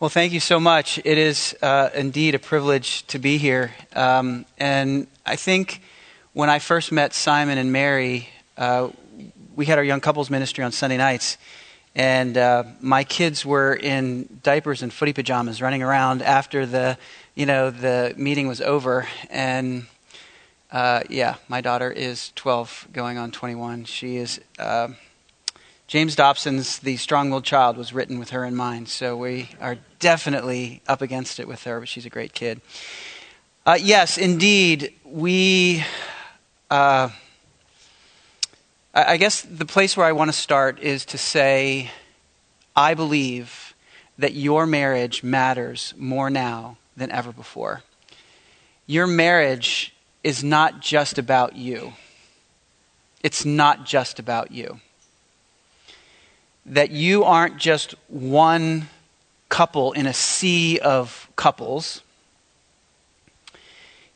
Well, thank you so much. It is uh, indeed a privilege to be here. Um, and I think when I first met Simon and Mary, uh, we had our young couples ministry on Sunday nights. And uh, my kids were in diapers and footy pajamas running around after the, you know, the meeting was over. And uh, yeah, my daughter is 12 going on 21. She is uh, James Dobson's The Strong Willed Child was written with her in mind, so we are definitely up against it with her, but she's a great kid. Uh, yes, indeed, we. Uh, I guess the place where I want to start is to say, I believe that your marriage matters more now than ever before. Your marriage is not just about you. It's not just about you that you aren't just one couple in a sea of couples.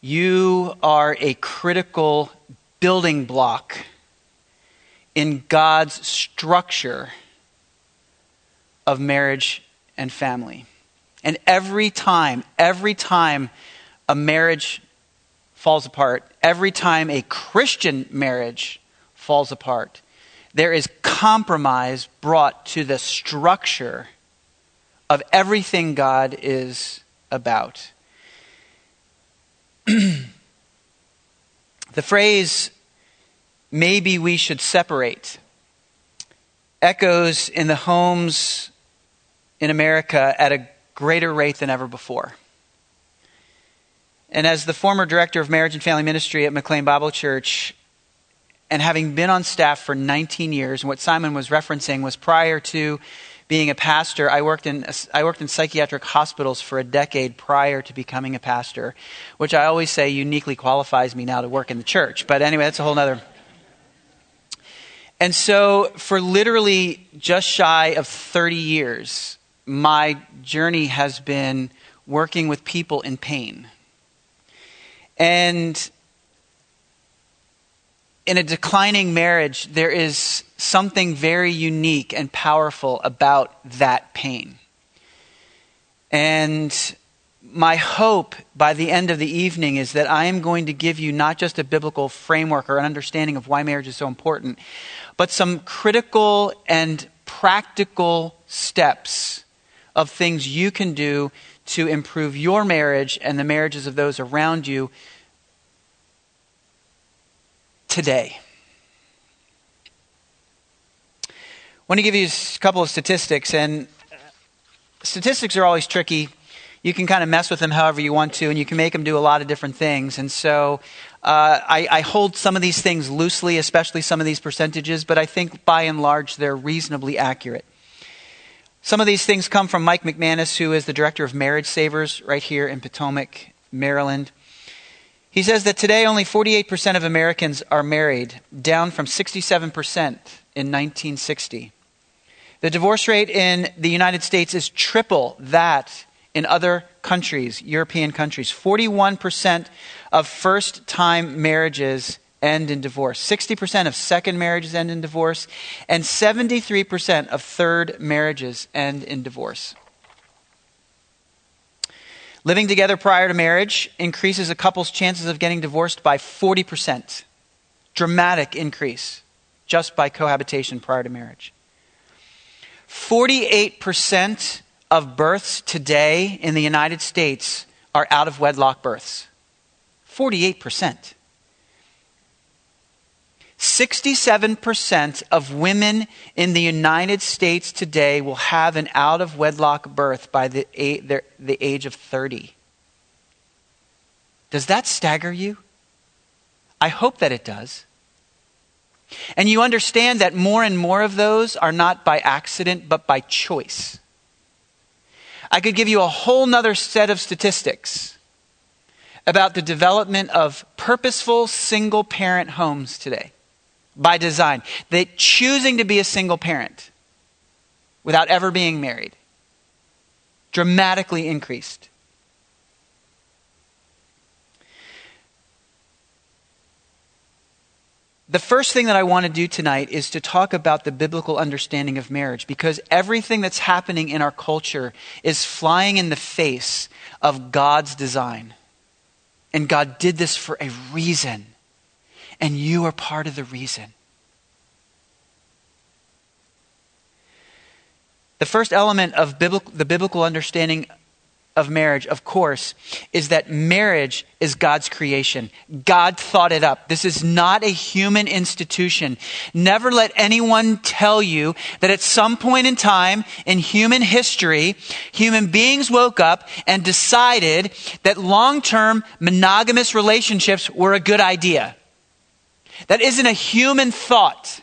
You are a critical building block in God's structure of marriage and family. And every time, every time a marriage falls apart, every time a Christian marriage falls apart, there is compromise brought to the structure of everything God is about. the phrase, maybe we should separate, echoes in the homes in America at a greater rate than ever before. And as the former director of marriage and family ministry at McLean Bible Church, and having been on staff for 19 years, and what Simon was referencing was prior to being a pastor, I worked in I worked in psychiatric hospitals for a decade prior to becoming a pastor, which I always say uniquely qualifies me now to work in the church. But anyway, that's a whole other. And so, for literally just shy of 30 years, my journey has been working with people in pain. And in a declining marriage, there is something very unique and powerful about that pain. And my hope by the end of the evening is that I am going to give you not just a biblical framework or an understanding of why marriage is so important, but some critical and practical steps of things you can do to improve your marriage and the marriages of those around you today. I want to give you a couple of statistics, and statistics are always tricky. You can kind of mess with them however you want to, and you can make them do a lot of different things. And so uh, I, I, hold some of these things loosely, especially some of these percentages, but I think by and large they're reasonably accurate. Some of these things come from Mike McManus, who is the director of Marriage Savers right here in Potomac, Maryland. He says that today only 48% of Americans are married, down from 67% in 1960. The divorce rate in the United States is triple that in other countries, European countries. 41% of first time marriages end in divorce. 60% of second marriages end in divorce. And 73% of third marriages end in divorce. Living together prior to marriage increases a couple's chances of getting divorced by 40%. Dramatic increase just by cohabitation prior to marriage. 48% of births today in the United States are out of wedlock births. 48%. 67% of women in the United States today will have an out of wedlock birth by the, age of 30. Does that stagger you? I hope that it does. And you understand that more and more of those are not by accident, but by choice. I could give you a whole nother set of statistics about the development of purposeful single parent homes today by design. That choosing to be a single parent without ever being married dramatically increased. the first thing that I want to do tonight is to talk about the biblical understanding of marriage because everything that's happening in our culture is flying in the face of God's design. And God did this for a reason. And you are part of the reason. The first element of biblical, the biblical understanding of marriage, of course, is that marriage is God's creation. God thought it up. This is not a human institution. Never let anyone tell you that at some point in time in human history, human beings woke up and decided that long term monogamous relationships were a good idea. That isn't a human thought.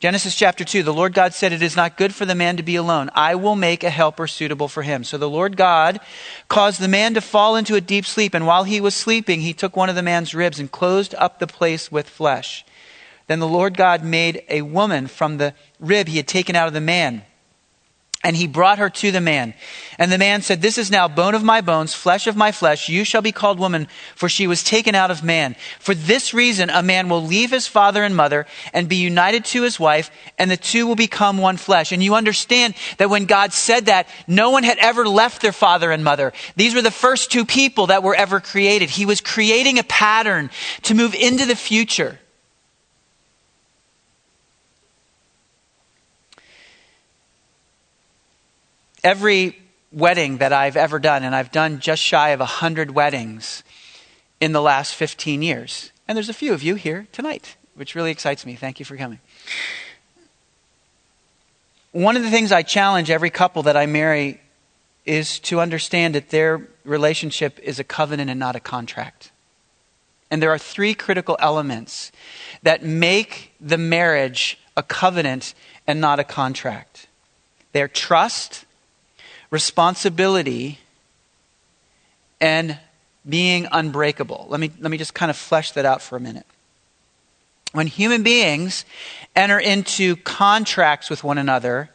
Genesis chapter 2, the Lord God said, It is not good for the man to be alone. I will make a helper suitable for him. So the Lord God caused the man to fall into a deep sleep, and while he was sleeping, he took one of the man's ribs and closed up the place with flesh. Then the Lord God made a woman from the rib he had taken out of the man and he brought her to the man. And the man said, This is now bone of my bones, flesh of my flesh. You shall be called woman, for she was taken out of man. For this reason, a man will leave his father and mother and be united to his wife, and the two will become one flesh. And you understand that when God said that, no one had ever left their father and mother. These were the first two people that were ever created. He was creating a pattern to move into the future. Every wedding that I've ever done, and I've done just shy of 100 weddings in the last 15 years. And there's a few of you here tonight, which really excites me. Thank you for coming. One of the things I challenge every couple that I marry is to understand that their relationship is a covenant and not a contract. And there are three critical elements that make the marriage a covenant and not a contract. They're trust, responsibility, and being unbreakable. Let me, let me just kind of flesh that out for a minute. When human beings enter into contracts with one another,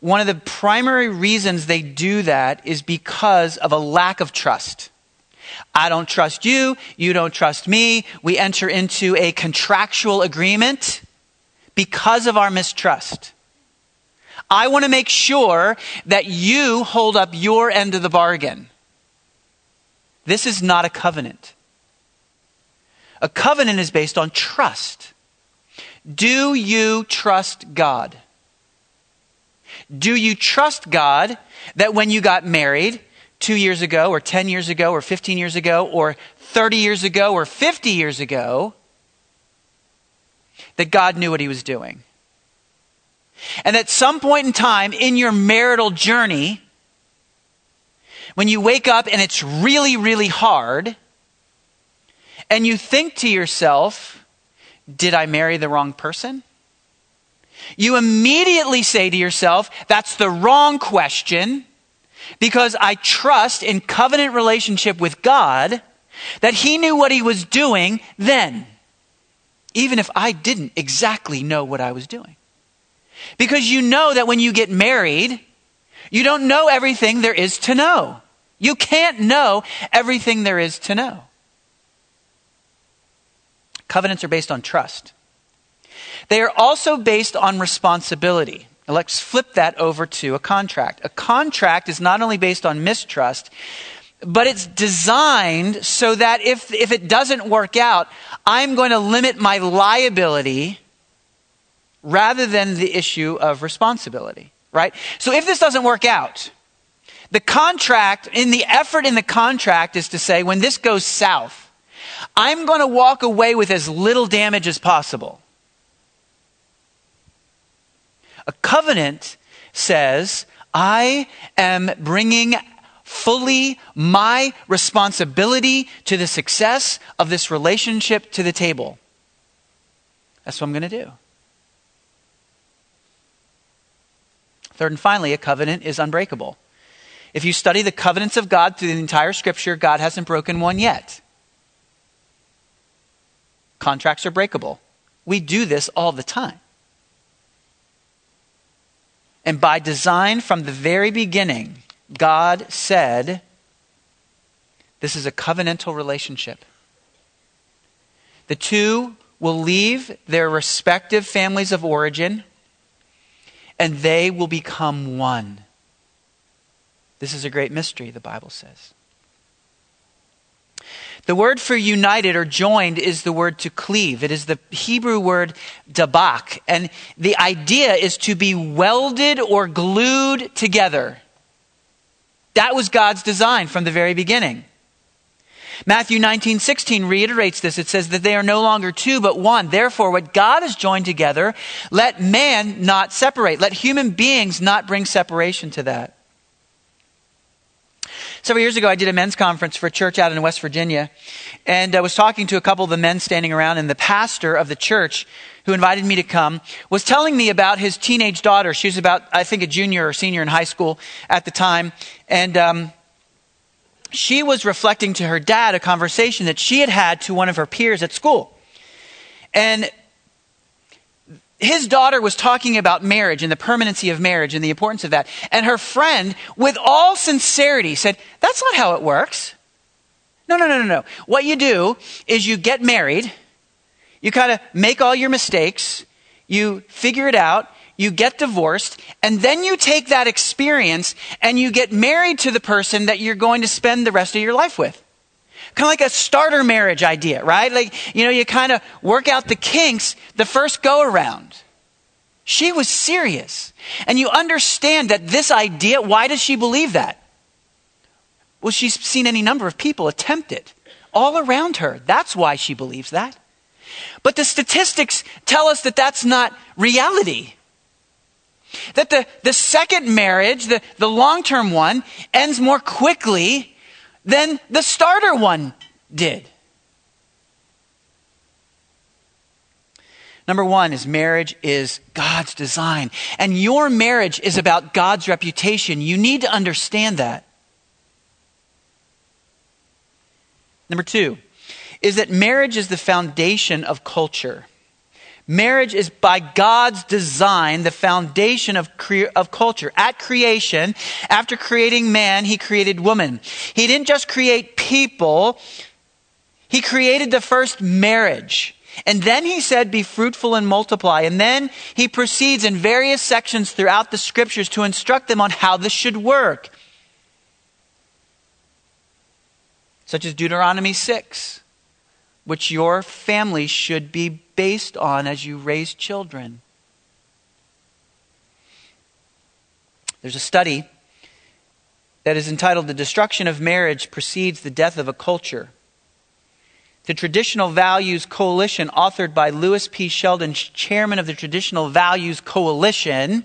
one of the primary reasons they do that is because of a lack of trust. I don't trust you, you don't trust me. We enter into a contractual agreement because of our mistrust. I want to make sure that you hold up your end of the bargain. This is not a covenant. A covenant is based on trust. Do you trust God? Do you trust God that when you got married two years ago, or 10 years ago, or 15 years ago, or 30 years ago, or 50 years ago, that God knew what he was doing? And at some point in time in your marital journey, when you wake up and it's really, really hard, and you think to yourself, did I marry the wrong person? You immediately say to yourself, that's the wrong question because I trust in covenant relationship with God that He knew what He was doing then, even if I didn't exactly know what I was doing. Because you know that when you get married, you don't know everything there is to know. You can't know everything there is to know. Covenants are based on trust. They are also based on responsibility. Now let's flip that over to a contract. A contract is not only based on mistrust, but it's designed so that if, if it doesn't work out, I'm going to limit my liability rather than the issue of responsibility, right? So if this doesn't work out, the contract, in the effort in the contract is to say, when this goes south, I'm going to walk away with as little damage as possible. A covenant says, I am bringing fully my responsibility to the success of this relationship to the table. That's what I'm going to do. Third and finally, a covenant is unbreakable. If you study the covenants of God through the entire scripture, God hasn't broken one yet. Contracts are breakable. We do this all the time. And by design from the very beginning, God said, This is a covenantal relationship. The two will leave their respective families of origin and they will become one. This is a great mystery, the Bible says. The word for united or joined is the word to cleave. It is the Hebrew word dabak. And the idea is to be welded or glued together. That was God's design from the very beginning. Matthew 19, 16 reiterates this. It says that they are no longer two, but one. Therefore, what God has joined together, let man not separate. Let human beings not bring separation to that. Several years ago, I did a men's conference for a church out in West Virginia, and I was talking to a couple of the men standing around, and the pastor of the church who invited me to come was telling me about his teenage daughter. She was about, I think, a junior or senior in high school at the time, and um, she was reflecting to her dad a conversation that she had had to one of her peers at school. And his daughter was talking about marriage and the permanency of marriage and the importance of that. And her friend, with all sincerity, said, That's not how it works. No, no, no, no, no. What you do is you get married, you kind of make all your mistakes, you figure it out, you get divorced, and then you take that experience and you get married to the person that you're going to spend the rest of your life with. Kind of like a starter marriage idea, right? Like, you know, you kind of work out the kinks the first go around. She was serious. And you understand that this idea, why does she believe that? Well, she's seen any number of people attempt it all around her. That's why she believes that. But the statistics tell us that that's not reality. That the, the second marriage, the, the long term one, ends more quickly than the starter one did. Number one is marriage is God's design. And your marriage is about God's reputation. You need to understand that. Number two is that marriage is the foundation of culture. Marriage is by God's design the foundation of, cre- of culture. At creation, after creating man, he created woman. He didn't just create people, he created the first marriage. And then he said, Be fruitful and multiply. And then he proceeds in various sections throughout the scriptures to instruct them on how this should work. Such as Deuteronomy 6 which your family should be based on as you raise children. There's a study that is entitled The Destruction of Marriage Precedes the Death of a Culture. The Traditional Values Coalition, authored by Louis P. Sheldon, chairman of the Traditional Values Coalition,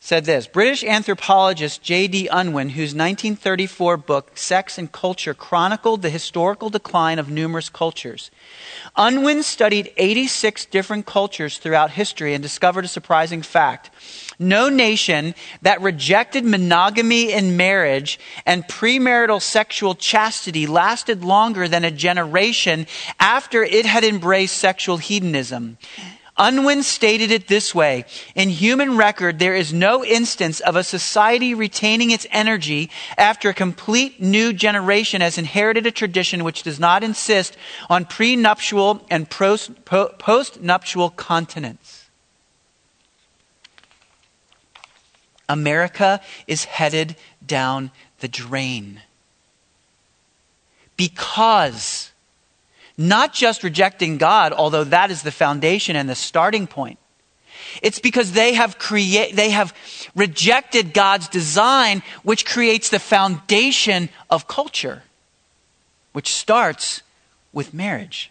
said this British anthropologist J.D. Unwin, whose 1934 book, Sex and Culture, chronicled the historical decline of numerous cultures. Unwin studied 86 different cultures throughout history and discovered a surprising fact. No nation that rejected monogamy in marriage and premarital sexual chastity lasted longer than a generation after it had embraced sexual hedonism. Unwin stated it this way In human record, there is no instance of a society retaining its energy after a complete new generation has inherited a tradition which does not insist on prenuptial and post-nuptial continence. America is headed down the drain because not just rejecting God, although that is the foundation and the starting point. It's because they have create, they have rejected God's design, which creates the foundation of culture, which starts with marriage.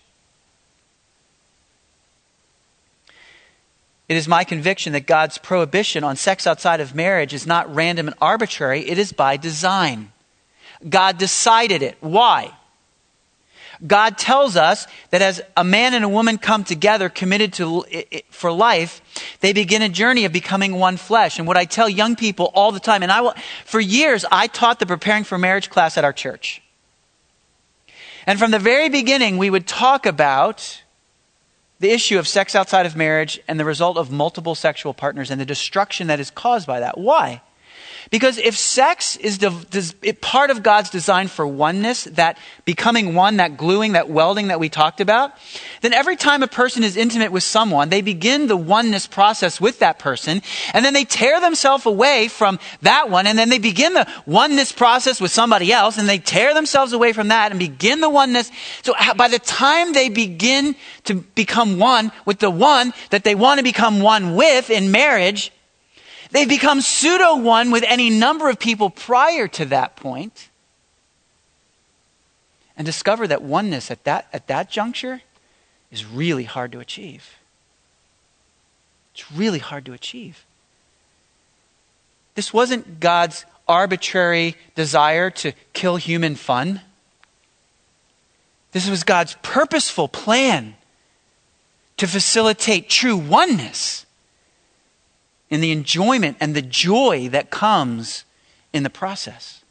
It is my conviction that God's prohibition on sex outside of marriage is not random and arbitrary, it is by design. God decided it. Why? God tells us that as a man and a woman come together committed to for life, they begin a journey of becoming one flesh. And what I tell young people all the time, and I will, for years, I taught the preparing for marriage class at our church. And from the very beginning, we would talk about the issue of sex outside of marriage and the result of multiple sexual partners and the destruction that is caused by that. Why? Because if sex is part of God's design for oneness, that becoming one, that gluing, that welding that we talked about, then every time a person is intimate with someone, they begin the oneness process with that person, and then they tear themselves away from that one, and then they begin the oneness process with somebody else, and they tear themselves away from that and begin the oneness. So by the time they begin to become one with the one that they want to become one with in marriage, They've become pseudo one with any number of people prior to that point and discover that oneness at that, at that juncture is really hard to achieve. It's really hard to achieve. This wasn't God's arbitrary desire to kill human fun. This was God's purposeful plan to facilitate true oneness in the enjoyment and the joy that comes in the process.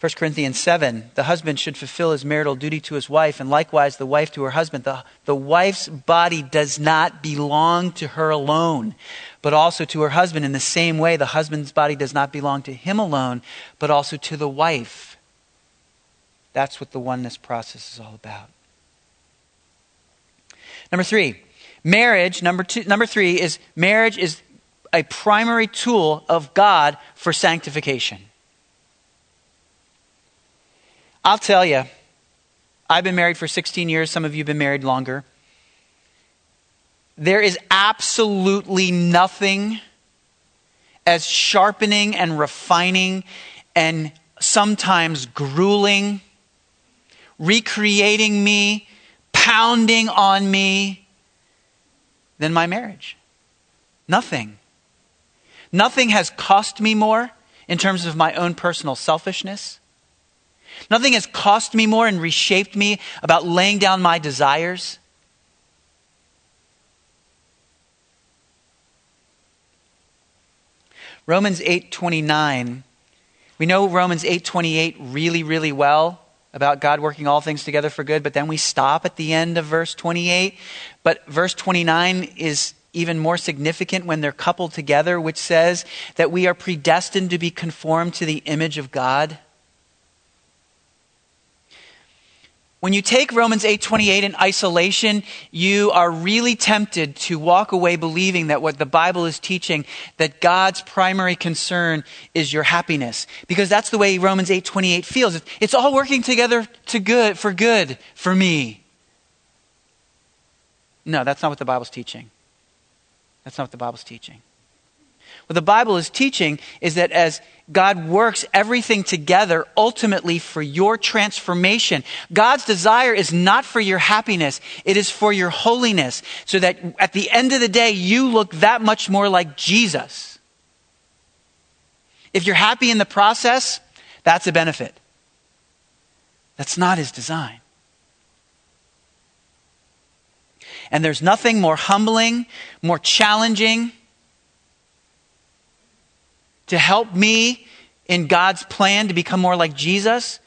1 Corinthians 7, the husband should fulfill his marital duty to his wife, and likewise the wife to her husband. The, the wife's body does not belong to her alone, but also to her husband. In the same way, the husband's body does not belong to him alone, but also to the wife. That's what the oneness process is all about. Number three, Marriage, number two, number three, is marriage is a primary tool of God for sanctification. I'll tell you, I've been married for 16 years. Some of you have been married longer. There is absolutely nothing as sharpening and refining and sometimes grueling, recreating me, pounding on me, than my marriage. Nothing. Nothing has cost me more in terms of my own personal selfishness. Nothing has cost me more and reshaped me about laying down my desires. Romans 8:29 we know Romans 8:28 really really well about God working all things together for good, but then we stop at the end of verse 28. But verse 29 is even more significant when they're coupled together, which says that we are predestined to be conformed to the image of God. When you take Romans 8:28 in isolation, you are really tempted to walk away believing that what the Bible is teaching that God's primary concern is your happiness because that's the way Romans 8:28 feels. It's all working together to good for good for me. No, that's not what the Bible's teaching. That's not what the Bible's teaching. What the Bible is teaching is that as God works everything together ultimately for your transformation, God's desire is not for your happiness, it is for your holiness, so that at the end of the day, you look that much more like Jesus. If you're happy in the process, that's a benefit. That's not his design. And there's nothing more humbling, more challenging, to help me in God's plan to become more like Jesus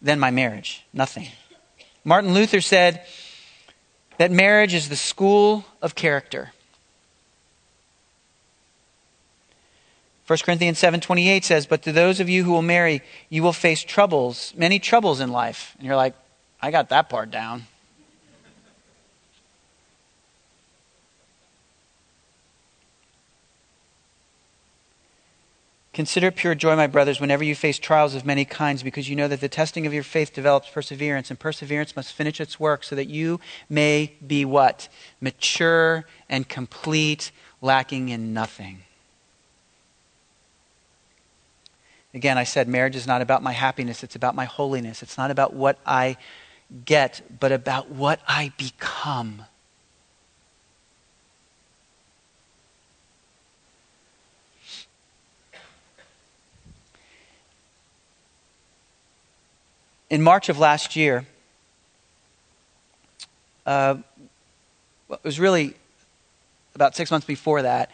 than my marriage. Nothing. Martin Luther said that marriage is the school of character. 1 Corinthians 7:28 says, "But to those of you who will marry, you will face troubles, many troubles in life." And you're like, "I got that part down." Consider pure joy, my brothers, whenever you face trials of many kinds, because you know that the testing of your faith develops perseverance, and perseverance must finish its work so that you may be what? Mature and complete, lacking in nothing. Again, I said marriage is not about my happiness, it's about my holiness. It's not about what I get, but about what I become. In March of last year, uh, it was really about six months before that,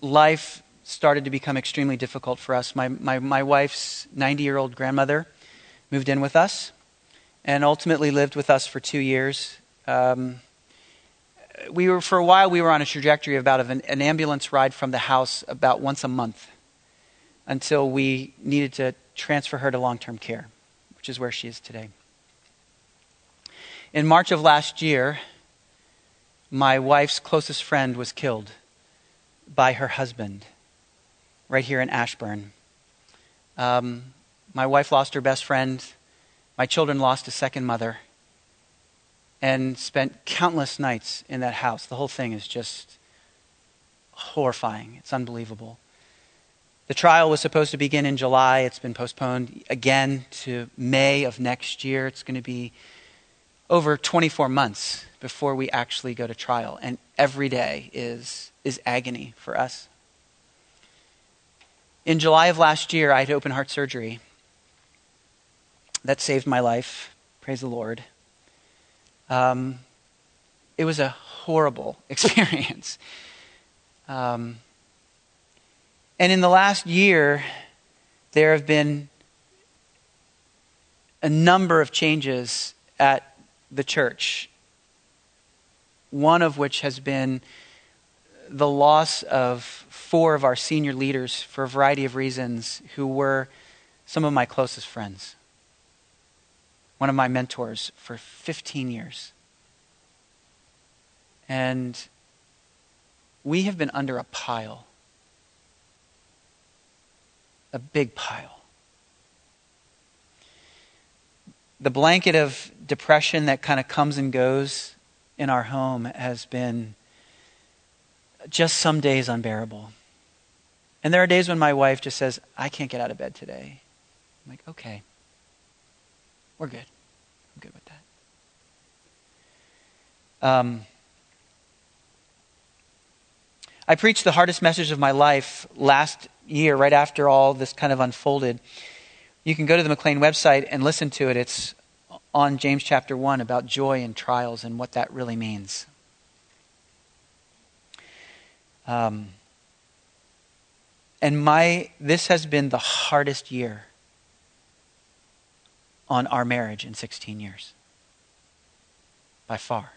life started to become extremely difficult for us. My, my, my wife's 90 year old grandmother moved in with us and ultimately lived with us for two years. Um, we were for a while we were on a trajectory of about an, an ambulance ride from the house about once a month until we needed to transfer her to long-term care, which is where she is today. In March of last year, my wife's closest friend was killed by her husband right here in Ashburn. Um, my wife lost her best friend. My children lost a second mother and spent countless nights in that house. The whole thing is just horrifying. It's unbelievable. The trial was supposed to begin in July. It's been postponed again to May of next year. It's going to be over 24 months before we actually go to trial. And every day is, is agony for us. In July of last year, I had open heart surgery. That saved my life. Praise the Lord. Um, it was a horrible experience. Um, and in the last year, there have been a number of changes at the church. One of which has been the loss of four of our senior leaders for a variety of reasons who were some of my closest friends one of my mentors for 15 years. And we have been under a pile, a big pile. The blanket of depression that kind of comes and goes in our home has been just some days unbearable. And there are days when my wife just says, I can't get out of bed today. I'm like, okay, we're good. I'm good with that. Um, I preached the hardest message of my life last year, right after all this kind of unfolded. You can go to the McLean website and listen to it. It's on James chapter 1 about joy and trials and what that really means. Um, and my this has been the hardest year on our marriage in 16 years. By far.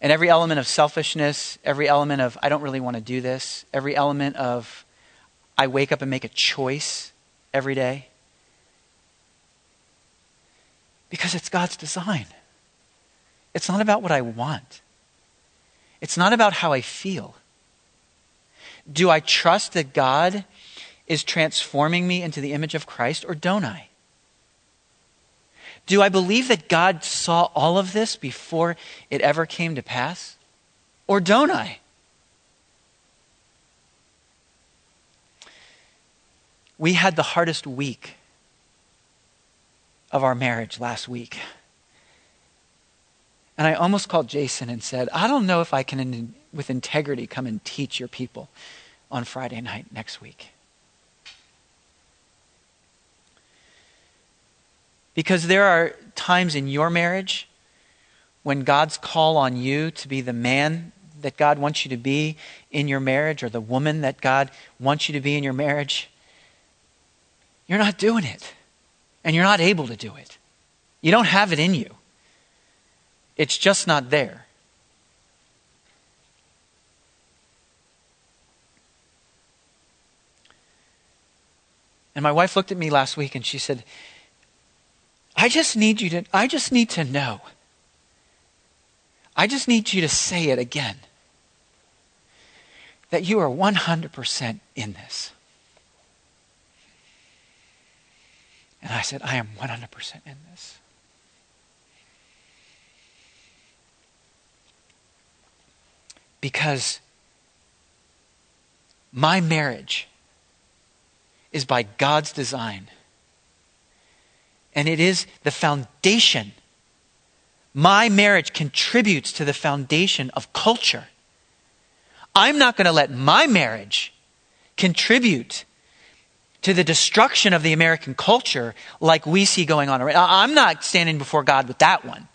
And every element of selfishness, every element of, I don't really want to do this, every element of, I wake up and make a choice every day. Because it's God's design. It's not about what I want, it's not about how I feel. Do I trust that God is transforming me into the image of Christ, or don't I? Do I believe that God saw all of this before it ever came to pass? Or don't I? We had the hardest week of our marriage last week. And I almost called Jason and said, I don't know if I can, with integrity, come and teach your people on Friday night next week. Because there are times in your marriage when God's call on you to be the man that God wants you to be in your marriage or the woman that God wants you to be in your marriage, you're not doing it. And you're not able to do it. You don't have it in you. It's just not there. And my wife looked at me last week and she said, I just need you to, I just need to know. I just need you to say it again. That you are 100% in this. And I said, I am 100% in this. Because my marriage is by God's design and it is the foundation. My marriage contributes to the foundation of culture. I'm not going to let my marriage contribute to the destruction of the American culture like we see going on. I'm not standing before God with that one.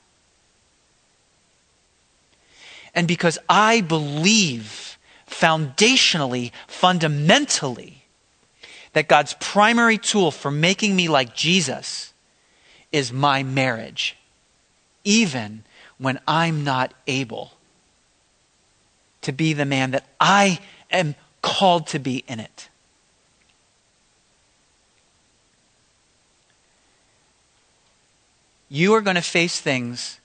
And because I believe foundationally, fundamentally, that God's primary tool for making me like Jesus is my marriage, even when I'm not able to be the man that I am called to be in it. You are going to face things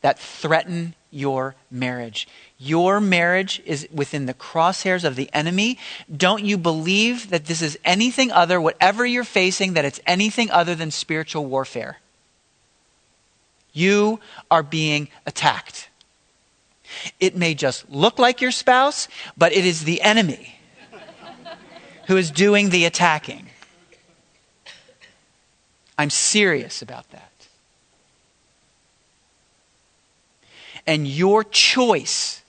that threaten your marriage. Your marriage is within the crosshairs of the enemy. Don't you believe that this is anything other, whatever you're facing, that it's anything other than spiritual warfare? You are being attacked. It may just look like your spouse, but it is the enemy who is doing the attacking. I'm serious about that. And your choice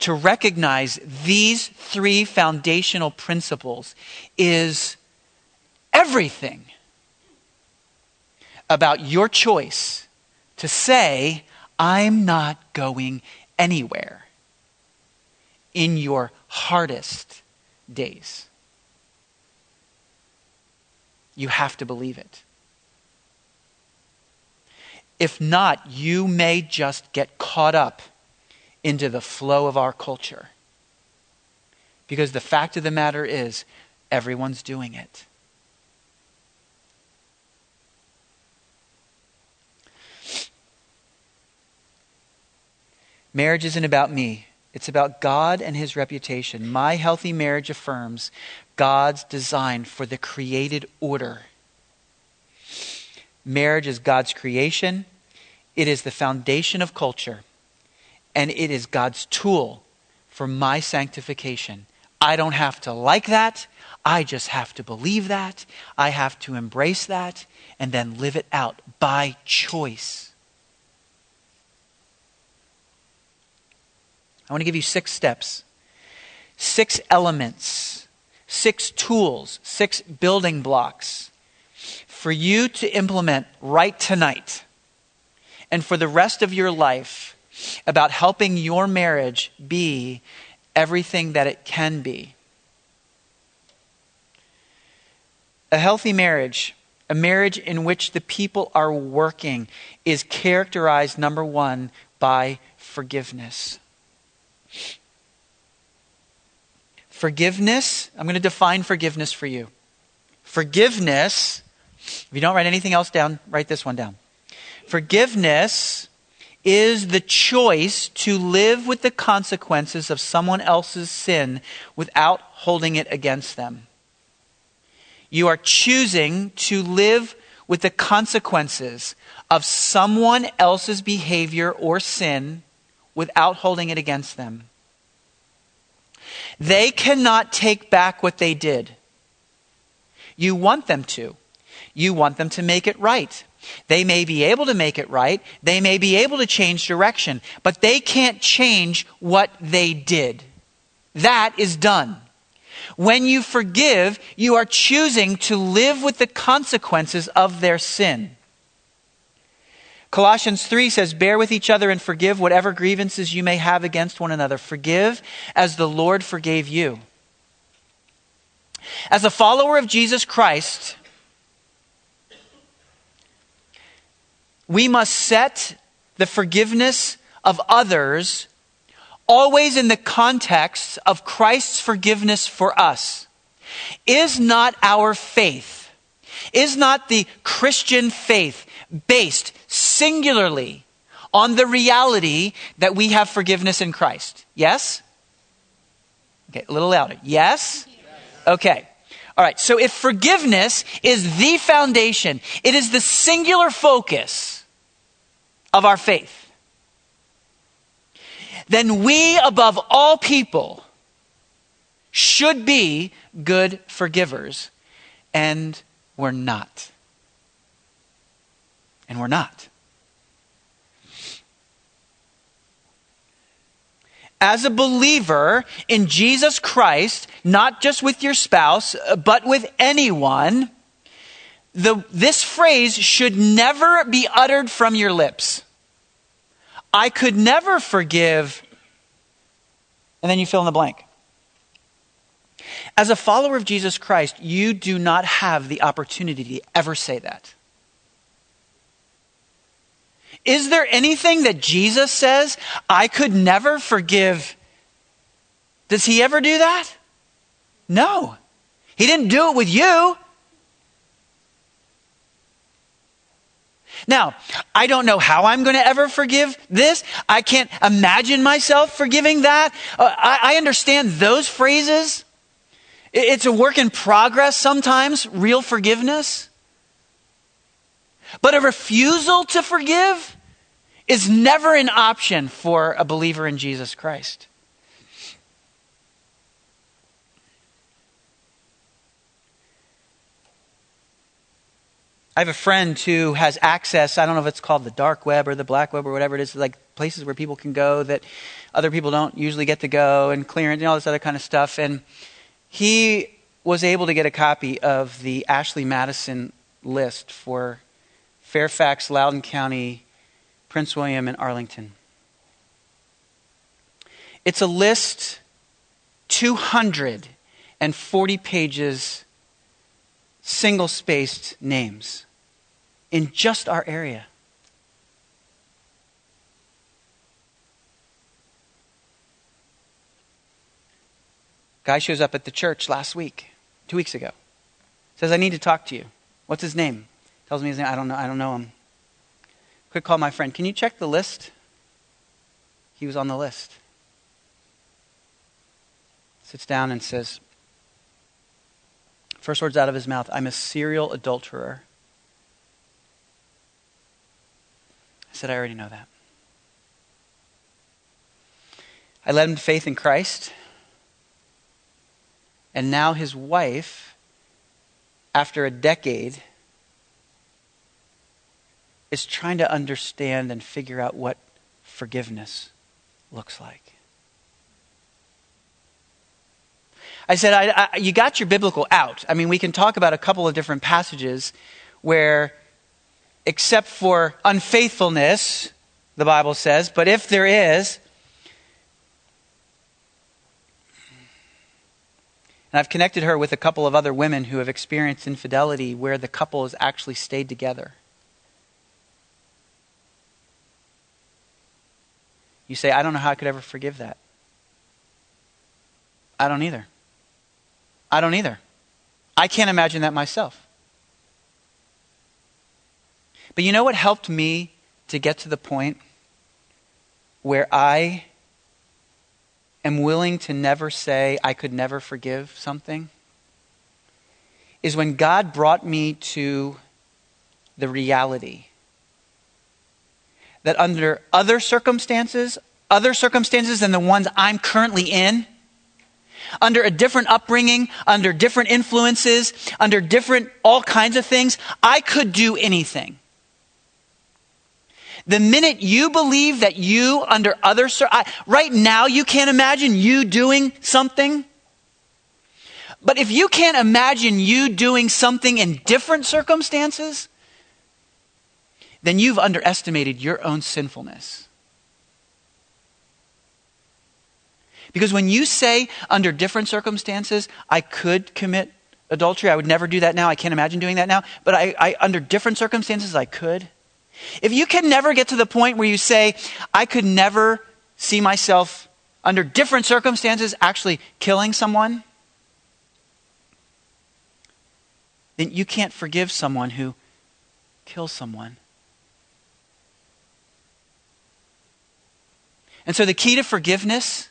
to recognize these three foundational principles is everything about your choice to say, I'm not going anywhere in your hardest days. You have to believe it. If not, you may just get caught up into the flow of our culture. Because the fact of the matter is, everyone's doing it. Marriage isn't about me. It's about God and his reputation. My healthy marriage affirms God's design for the created order Marriage is God's creation, it is the foundation of culture, and it is God's tool for my sanctification. I don't have to like that. I just have to believe that. I have to embrace that and then live it out by choice. I want to give you six steps, six elements, six tools, six building blocks for you to implement right tonight and for the rest of your life about helping your marriage be everything that it can be. A healthy marriage, a marriage in which the people are working, is characterized, number one, by forgiveness. Forgiveness, I'm going to define forgiveness for you. Forgiveness if you don't write anything else down, write this one down. Forgiveness is the choice to live with the consequences of someone else's sin without holding it against them. You are choosing to live with the consequences of someone else's behavior or sin without holding it against them. They cannot take back what they did. You want them to. You want them to make it right. They may be able to make it right. They may be able to change direction, but they can't change what they did. That is done. When you forgive, you are choosing to live with the consequences of their sin. Colossians 3 says, Bear with each other and forgive whatever grievances you may have against one another. Forgive as the Lord forgave you. As a follower of Jesus Christ, we must set the forgiveness of others always in the context of Christ's forgiveness for us. Is not our faith, is not the Christian faith based singularly on the reality that we have forgiveness in Christ? Yes? Okay, a little louder. Yes? Okay. All right, so if forgiveness is the foundation, it is the singular focus of our faith, then we, above all people, should be good forgivers. And we're not. And we're not. As a believer in Jesus Christ, not just with your spouse, uh, but with anyone, the, this phrase should never be uttered from your lips. I could never forgive. And then you fill in the blank. As a follower of Jesus Christ, you do not have the opportunity to ever say that. Is there anything that Jesus says I could never forgive Does he ever do that? No. He didn't do it with you. Now, I don't know how I'm going to ever forgive this. I can't imagine myself forgiving that. Uh, I, I understand those phrases. It's a work in progress sometimes, real forgiveness. But a refusal to forgive is never an option for a believer in Jesus Christ. I have a friend who has access, I don't know if it's called the dark web or the black web or whatever it is, like places where people can go that other people don't usually get to go and clearance and all this other kind of stuff. And he was able to get a copy of the Ashley Madison list for Fairfax, Loudoun County, Prince William, and Arlington. It's a list 240 pages, single spaced names in just our area. Guy shows up at the church last week, two weeks ago. Says, I need to talk to you. What's his name? Tells me his name. I don't know. I don't know him. Quick call my friend. Can you check the list? He was on the list. Sits down and says, first words out of his mouth, I'm a serial adulterer. Said, I already know that. I led him to faith in Christ. And now his wife, after a decade, is trying to understand and figure out what forgiveness looks like. I said, I, I, You got your biblical out. I mean, we can talk about a couple of different passages where except for unfaithfulness, the Bible says. But if there is, and I've connected her with a couple of other women who have experienced infidelity where the couple has actually stayed together. You say, I don't know how I could ever forgive that. I don't either. I don't either. I can't imagine that myself. But you know what helped me to get to the point where I am willing to never say I could never forgive something? Is when God brought me to the reality that under other circumstances, other circumstances than the ones I'm currently in, under a different upbringing, under different influences, under different all kinds of things, I could do anything. The minute you believe that you, under other, right now, you can't imagine you doing something. But if you can't imagine you doing something in different circumstances, then you've underestimated your own sinfulness. Because when you say, under different circumstances, I could commit adultery, I would never do that now, I can't imagine doing that now, but I, I under different circumstances, I could. If you can never get to the point where you say, I could never see myself under different circumstances actually killing someone, then you can't forgive someone who kills someone. And so the key to forgiveness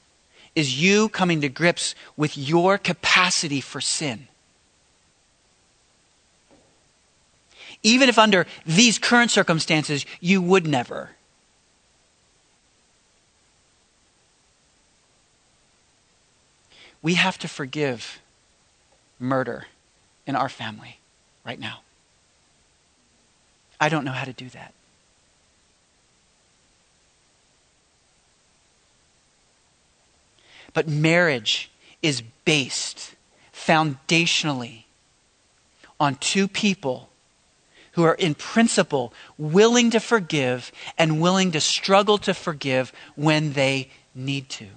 is you coming to grips with your capacity for sin. Even if under these current circumstances you would never. We have to forgive murder in our family right now. I don't know how to do that. But marriage is based foundationally on two people who are in principle willing to forgive and willing to struggle to forgive when they need to.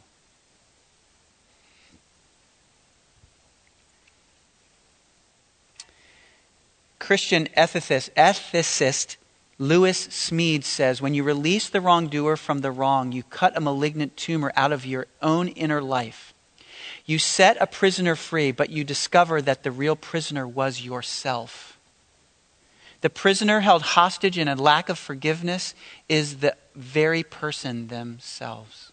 Christian ethicist, ethicist Lewis Smedes says when you release the wrongdoer from the wrong, you cut a malignant tumor out of your own inner life. You set a prisoner free, but you discover that the real prisoner was yourself. The prisoner held hostage in a lack of forgiveness is the very person themselves.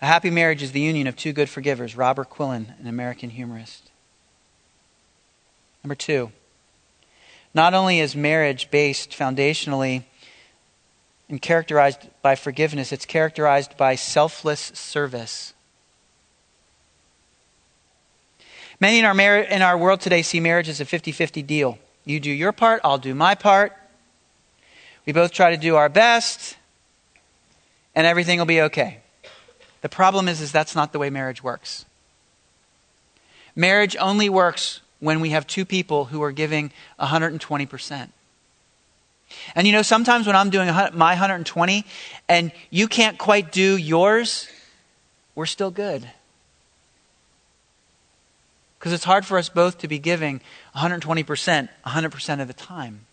A happy marriage is the union of two good forgivers, Robert Quillen, an American humorist. Number two, not only is marriage based foundationally and characterized by forgiveness, it's characterized by selfless service. Many in our, mar- in our world today see marriage as a 50 50 deal. You do your part, I'll do my part. We both try to do our best, and everything will be okay. The problem is, is that's not the way marriage works. Marriage only works when we have two people who are giving 120%. And you know, sometimes when I'm doing my 120 and you can't quite do yours, we're still good. Because it's hard for us both to be giving 120% 100% of the time.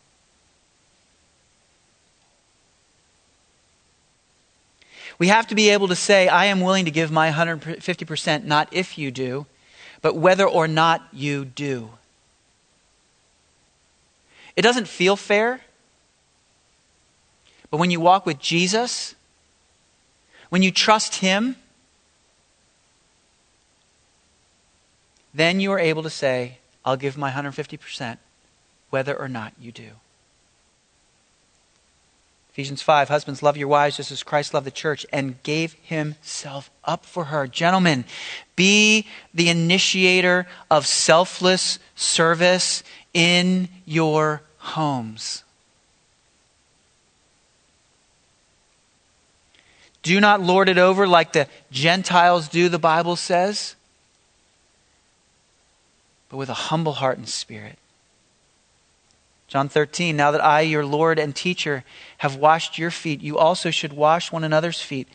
We have to be able to say, I am willing to give my 150%, not if you do, but whether or not you do. It doesn't feel fair, but when you walk with Jesus, when you trust Him, then you are able to say, I'll give my 150%, whether or not you do. Ephesians 5 Husbands, love your wives just as Christ loved the church and gave himself up for her. Gentlemen, be the initiator of selfless service in your homes. Do not lord it over like the Gentiles do, the Bible says, but with a humble heart and spirit John 13, now that I, your Lord and teacher, have washed your feet, you also should wash one another's feet.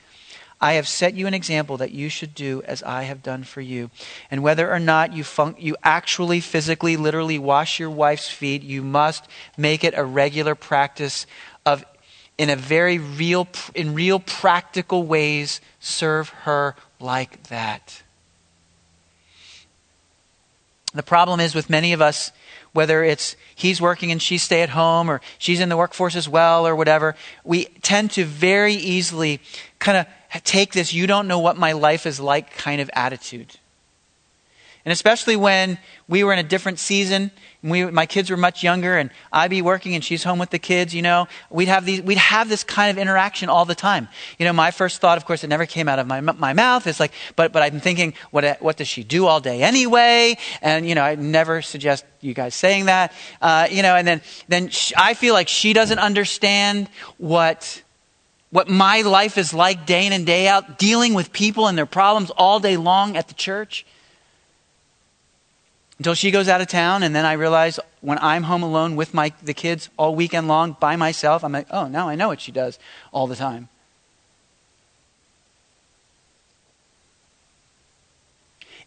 I have set you an example that you should do as I have done for you. And whether or not you, fun- you actually, physically, literally wash your wife's feet, you must make it a regular practice of, in a very real, in real practical ways, serve her like that. The problem is with many of us, whether it's he's working and she stay at home or she's in the workforce as well or whatever, we tend to very easily kind of take this you don't know what my life is like kind of attitude. And especially when we were in a different season, we, my kids were much younger, and I'd be working and she's home with the kids, you know, we'd have, these, we'd have this kind of interaction all the time. You know, my first thought, of course, it never came out of my, my mouth. It's like, but, but I'm thinking, what, what does she do all day anyway? And, you know, I never suggest you guys saying that. Uh, you know, and then, then I feel like she doesn't understand what what my life is like day in and day out, dealing with people and their problems all day long at the church until she goes out of town and then i realize when i'm home alone with my the kids all weekend long by myself i'm like oh now i know what she does all the time.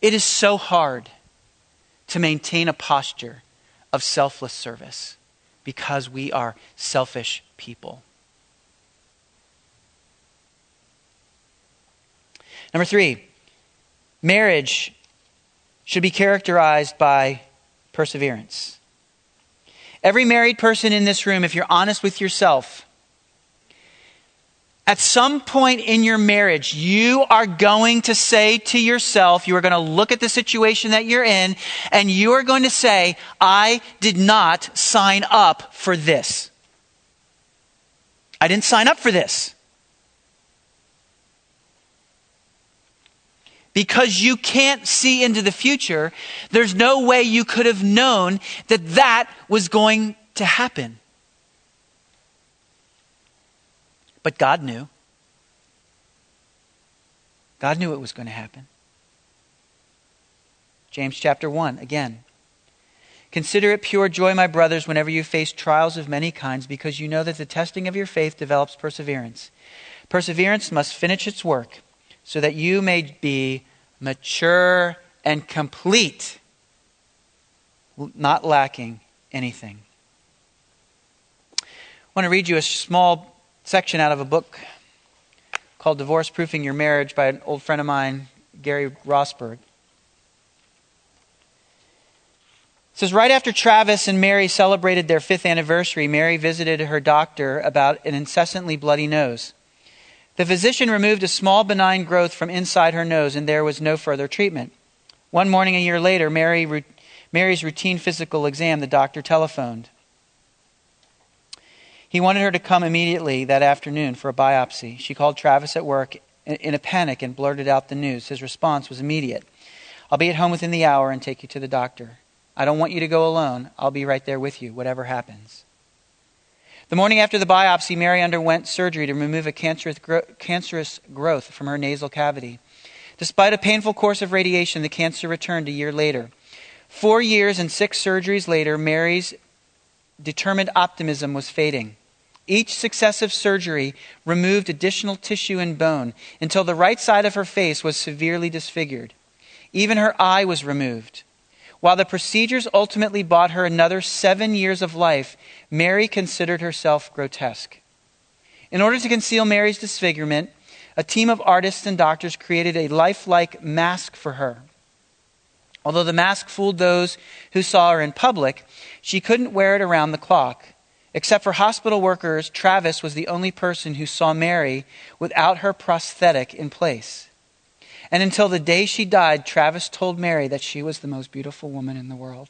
It is so hard to maintain a posture of selfless service because we are selfish people. Number three marriage should be characterized by perseverance. Every married person in this room, if you're honest with yourself, at some point in your marriage, you are going to say to yourself, you are going to look at the situation that you're in, and you are going to say, I did not sign up for this. I didn't sign up for this. Because you can't see into the future, there's no way you could have known that that was going to happen. But God knew. God knew it was going to happen. James chapter 1, again. Consider it pure joy, my brothers, whenever you face trials of many kinds, because you know that the testing of your faith develops perseverance. Perseverance must finish its work so that you may be mature and complete, not lacking anything. I want to read you a small section out of a book called Divorce Proofing Your Marriage by an old friend of mine, Gary Rosberg. It says right after Travis and Mary celebrated their fifth anniversary, Mary visited her doctor about an incessantly bloody nose. The physician removed a small benign growth from inside her nose, and there was no further treatment. One morning a year later, Mary, Mary's routine physical exam, the doctor telephoned. He wanted her to come immediately that afternoon for a biopsy. She called Travis at work in a panic and blurted out the news. His response was immediate I'll be at home within the hour and take you to the doctor. I don't want you to go alone. I'll be right there with you, whatever happens. The morning after the biopsy, Mary underwent surgery to remove a cancerous, gro- cancerous growth from her nasal cavity. Despite a painful course of radiation, the cancer returned a year later. Four years and six surgeries later, Mary's determined optimism was fading. Each successive surgery removed additional tissue and bone until the right side of her face was severely disfigured. Even her eye was removed. While the procedures ultimately bought her another seven years of life, Mary considered herself grotesque. In order to conceal Mary's disfigurement, a team of artists and doctors created a lifelike mask for her. Although the mask fooled those who saw her in public, she couldn't wear it around the clock. Except for hospital workers, Travis was the only person who saw Mary without her prosthetic in place. And until the day she died, Travis told Mary that she was the most beautiful woman in the world.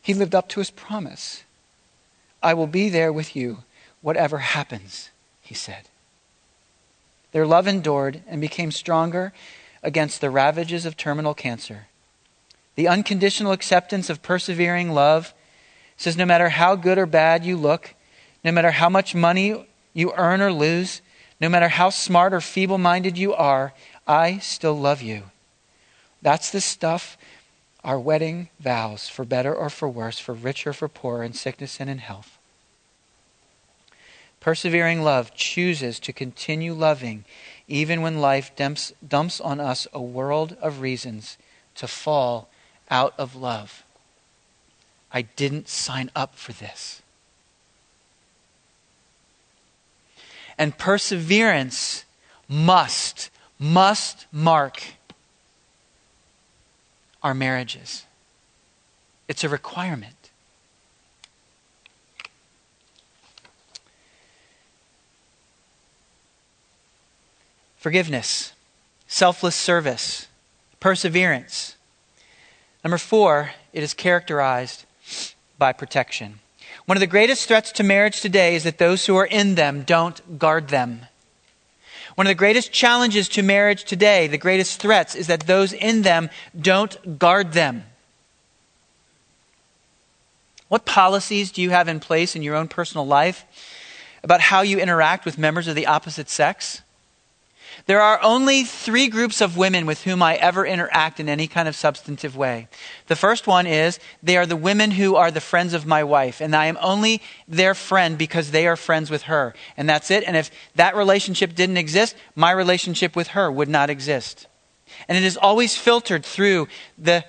He lived up to his promise. I will be there with you, whatever happens, he said. Their love endured and became stronger against the ravages of terminal cancer. The unconditional acceptance of persevering love says no matter how good or bad you look, no matter how much money you earn or lose, no matter how smart or feeble minded you are, I still love you. That's the stuff our wedding vows, for better or for worse, for rich or for poor, in sickness and in health. Persevering love chooses to continue loving even when life dumps, dumps on us a world of reasons to fall out of love. I didn't sign up for this. And perseverance must, must mark our marriages. It's a requirement. forgiveness, selfless service, perseverance. Number four, it is characterized by protection. One of the greatest threats to marriage today is that those who are in them don't guard them. One of the greatest challenges to marriage today, the greatest threats, is that those in them don't guard them. What policies do you have in place in your own personal life about how you interact with members of the opposite sex? There are only three groups of women with whom I ever interact in any kind of substantive way. The first one is they are the women who are the friends of my wife, and I am only their friend because they are friends with her. And that's it. And if that relationship didn't exist, my relationship with her would not exist. And it is always filtered through the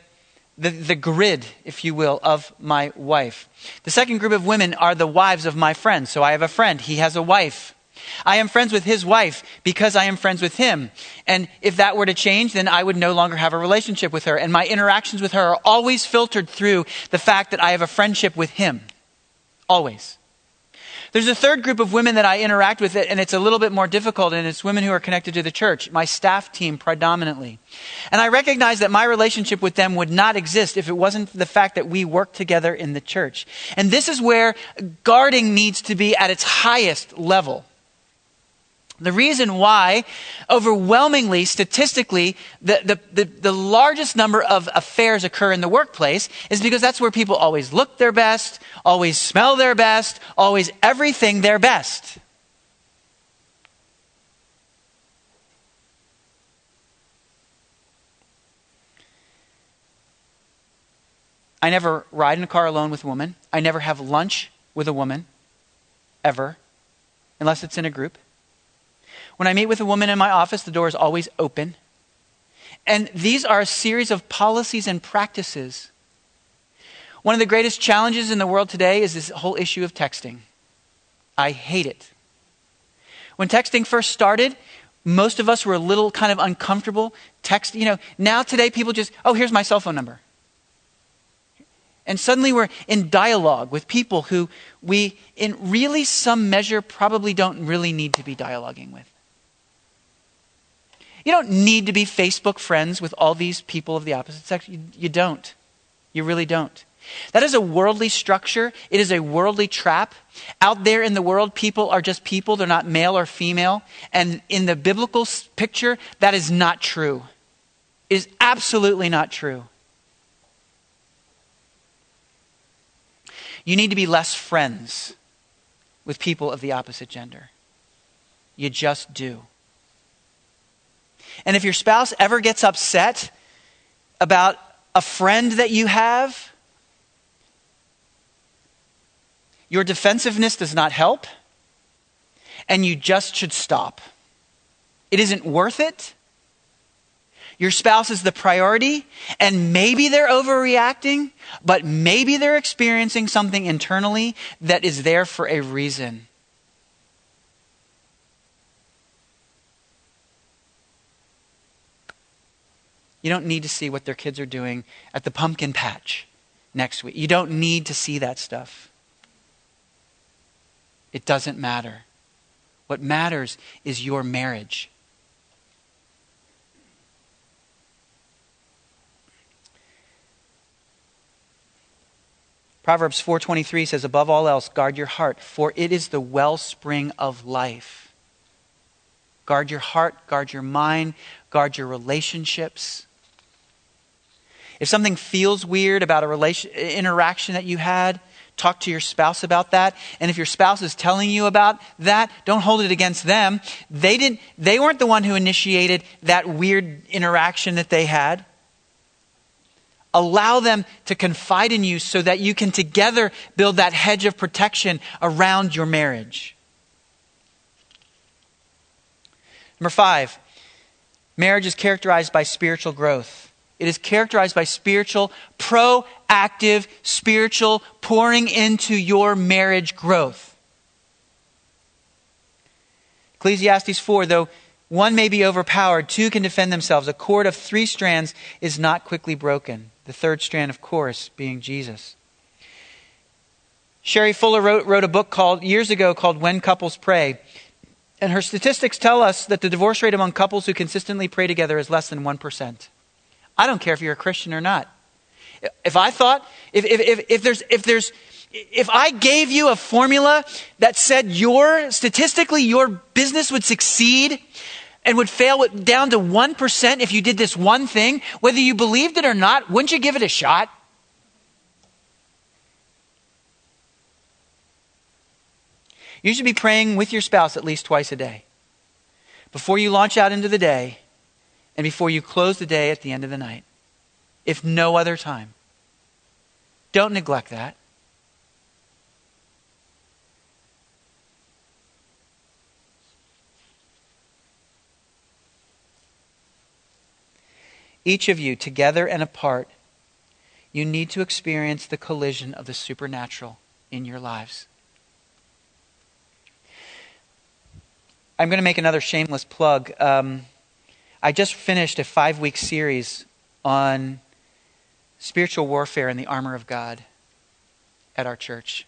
the, the grid, if you will, of my wife. The second group of women are the wives of my friends. So I have a friend, he has a wife. I am friends with his wife because I am friends with him. And if that were to change, then I would no longer have a relationship with her. And my interactions with her are always filtered through the fact that I have a friendship with him. Always. There's a third group of women that I interact with, and it's a little bit more difficult, and it's women who are connected to the church, my staff team predominantly. And I recognize that my relationship with them would not exist if it wasn't the fact that we work together in the church. And this is where guarding needs to be at its highest level. The reason why, overwhelmingly, statistically, the, the, the, the, largest number of affairs occur in the workplace is because that's where people always look their best, always smell their best, always everything their best. I never ride in a car alone with a woman. I never have lunch with a woman, ever, unless it's in a group. When I meet with a woman in my office, the door is always open. And these are a series of policies and practices. One of the greatest challenges in the world today is this whole issue of texting. I hate it. When texting first started, most of us were a little kind of uncomfortable. Text, you know, now today people just, oh, here's my cell phone number. And suddenly we're in dialogue with people who we, in really some measure, probably don't really need to be dialoguing with. You don't need to be Facebook friends with all these people of the opposite sex. You, you don't. You really don't. That is a worldly structure. It is a worldly trap. Out there in the world, people are just people. They're not male or female. And in the biblical picture, that is not true. It is absolutely not true. You need to be less friends with people of the opposite gender. You just do. And if your spouse ever gets upset about a friend that you have, your defensiveness does not help, and you just should stop. It isn't worth it. Your spouse is the priority, and maybe they're overreacting, but maybe they're experiencing something internally that is there for a reason. You don't need to see what their kids are doing at the pumpkin patch next week. You don't need to see that stuff. It doesn't matter. What matters is your marriage. Proverbs 4:23 says above all else guard your heart for it is the wellspring of life. Guard your heart, guard your mind, guard your relationships. If something feels weird about a relation interaction that you had, talk to your spouse about that. And if your spouse is telling you about that, don't hold it against them. They didn't they weren't the one who initiated that weird interaction that they had. Allow them to confide in you so that you can together build that hedge of protection around your marriage. Number five, marriage is characterized by spiritual growth. It is characterized by spiritual, proactive, spiritual pouring into your marriage growth. Ecclesiastes 4, though one may be overpowered, two can defend themselves. A cord of three strands is not quickly broken. The third strand, of course, being Jesus. Cheri Fuller wrote, wrote a book called years ago called When Couples Pray. And her statistics tell us that the divorce rate among couples who consistently pray together is less than 1%. I don't care if you're a Christian or not. If I thought, if, if, if, if there's, if there's, if I gave you a formula that said your, statistically, your business would succeed and would fail down to 1% if you did this one thing, whether you believed it or not, wouldn't you give it a shot? You should be praying with your spouse at least twice a day. Before you launch out into the day and before you close the day at the end of the night, if no other time. Don't neglect that. Each of you, together and apart, you need to experience the collision of the supernatural in your lives. I'm going to make another shameless plug. Um, I just finished a five week series on spiritual warfare and the armor of God at our church.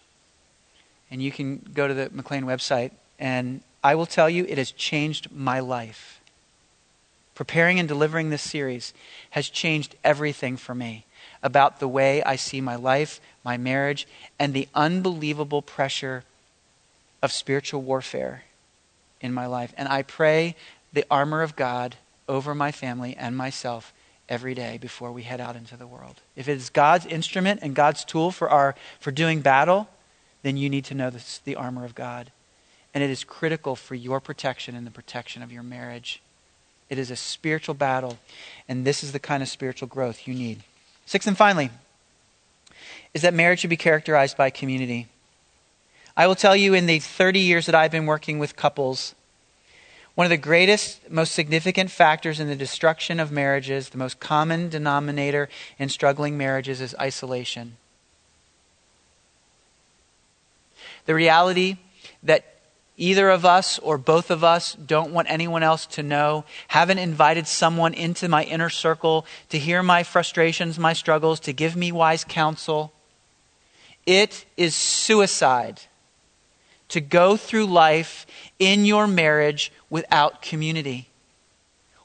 And you can go to the McLean website, and I will tell you, it has changed my life preparing and delivering this series has changed everything for me about the way I see my life, my marriage, and the unbelievable pressure of spiritual warfare in my life. And I pray the armor of God over my family and myself every day before we head out into the world. If it is God's instrument and God's tool for our for doing battle, then you need to know this, the armor of God. And it is critical for your protection and the protection of your marriage it is a spiritual battle, and this is the kind of spiritual growth you need. Sixth and finally, is that marriage should be characterized by community. I will tell you, in the 30 years that I've been working with couples, one of the greatest, most significant factors in the destruction of marriages, the most common denominator in struggling marriages, is isolation. The reality that either of us or both of us don't want anyone else to know, haven't invited someone into my inner circle to hear my frustrations, my struggles, to give me wise counsel, it is suicide to go through life in your marriage without community,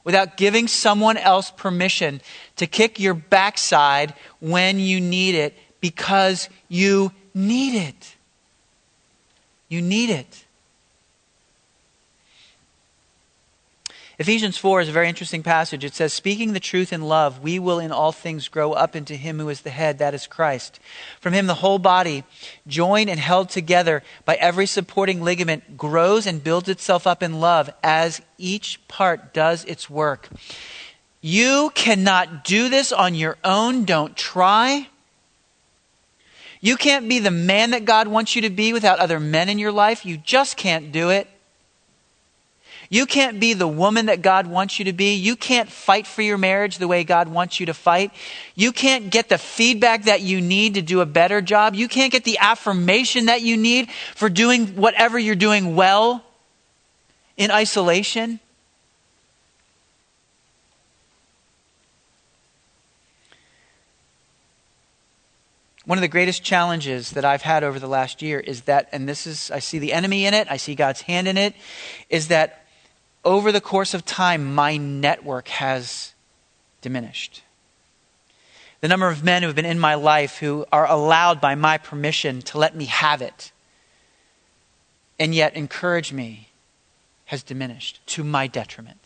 without giving someone else permission to kick your backside when you need it because you need it. You need it. Ephesians 4 is a very interesting passage. It says, Speaking the truth in love, we will in all things grow up into him who is the head, that is Christ. From him, the whole body, joined and held together by every supporting ligament, grows and builds itself up in love as each part does its work. You cannot do this on your own. Don't try. You can't be the man that God wants you to be without other men in your life. You just can't do it. You can't be the woman that God wants you to be. You can't fight for your marriage the way God wants you to fight. You can't get the feedback that you need to do a better job. You can't get the affirmation that you need for doing whatever you're doing well in isolation. One of the greatest challenges that I've had over the last year is that, and this is, I see the enemy in it, I see God's hand in it, is that over the course of time, my network has diminished. The number of men who have been in my life who are allowed by my permission to let me have it and yet encourage me has diminished to my detriment.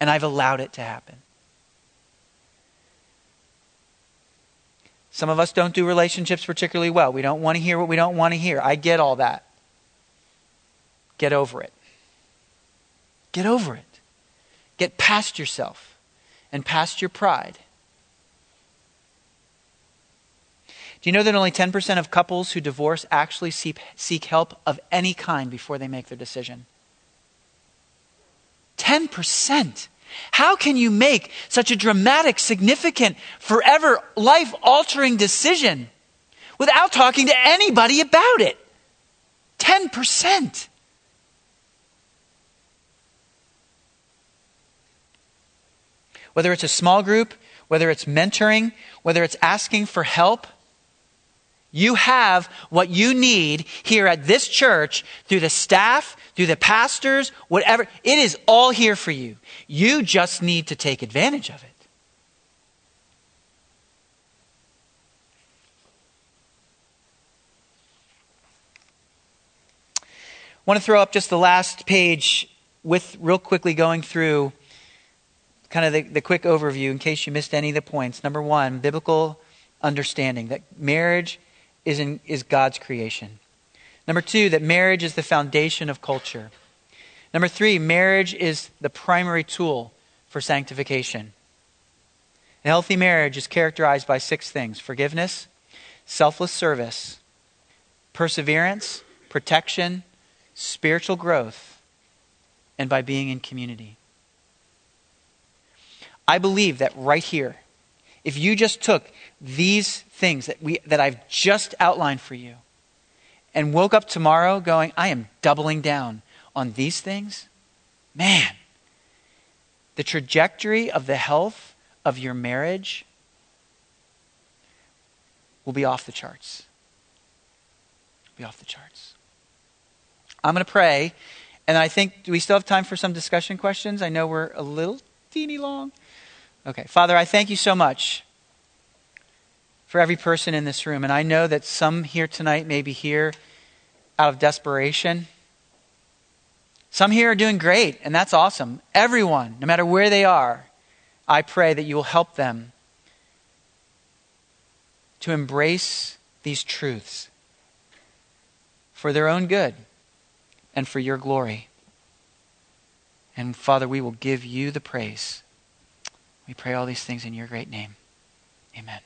And I've allowed it to happen. Some of us don't do relationships particularly well. We don't want to hear what we don't want to hear. I get all that. Get over it. Get over it. Get past yourself and past your pride. Do you know that only 10% of couples who divorce actually seek, help of any kind before they make their decision? 10%. How can you make such a dramatic, significant, forever life altering decision without talking to anybody about it? 10%. Whether it's a small group, whether it's mentoring, whether it's asking for help, you have what you need here at this church through the staff, through the pastors, whatever. It is all here for you. You just need to take advantage of it. I want to throw up just the last page with real quickly going through kind of the, the quick overview in case you missed any of the points. Number one, biblical understanding that marriage is, in, is God's creation. Number two, that marriage is the foundation of culture. Number three, marriage is the primary tool for sanctification. A healthy marriage is characterized by six things forgiveness, selfless service, perseverance, protection, spiritual growth, and by being in community. I believe that right here, if you just took these things that, we, that I've just outlined for you and woke up tomorrow going, I am doubling down on these things, man, the trajectory of the health of your marriage will be off the charts. Be off the charts. I'm going to pray, and I think, do we still have time for some discussion questions? I know we're a little teeny long. Okay. Father, I thank you so much for every person in this room. And I know that some here tonight may be here out of desperation. Some here are doing great, and that's awesome. Everyone, no matter where they are, I pray that you will help them to embrace these truths for their own good and for your glory. And Father, we will give you the praise. We pray all these things in your great name. Amen.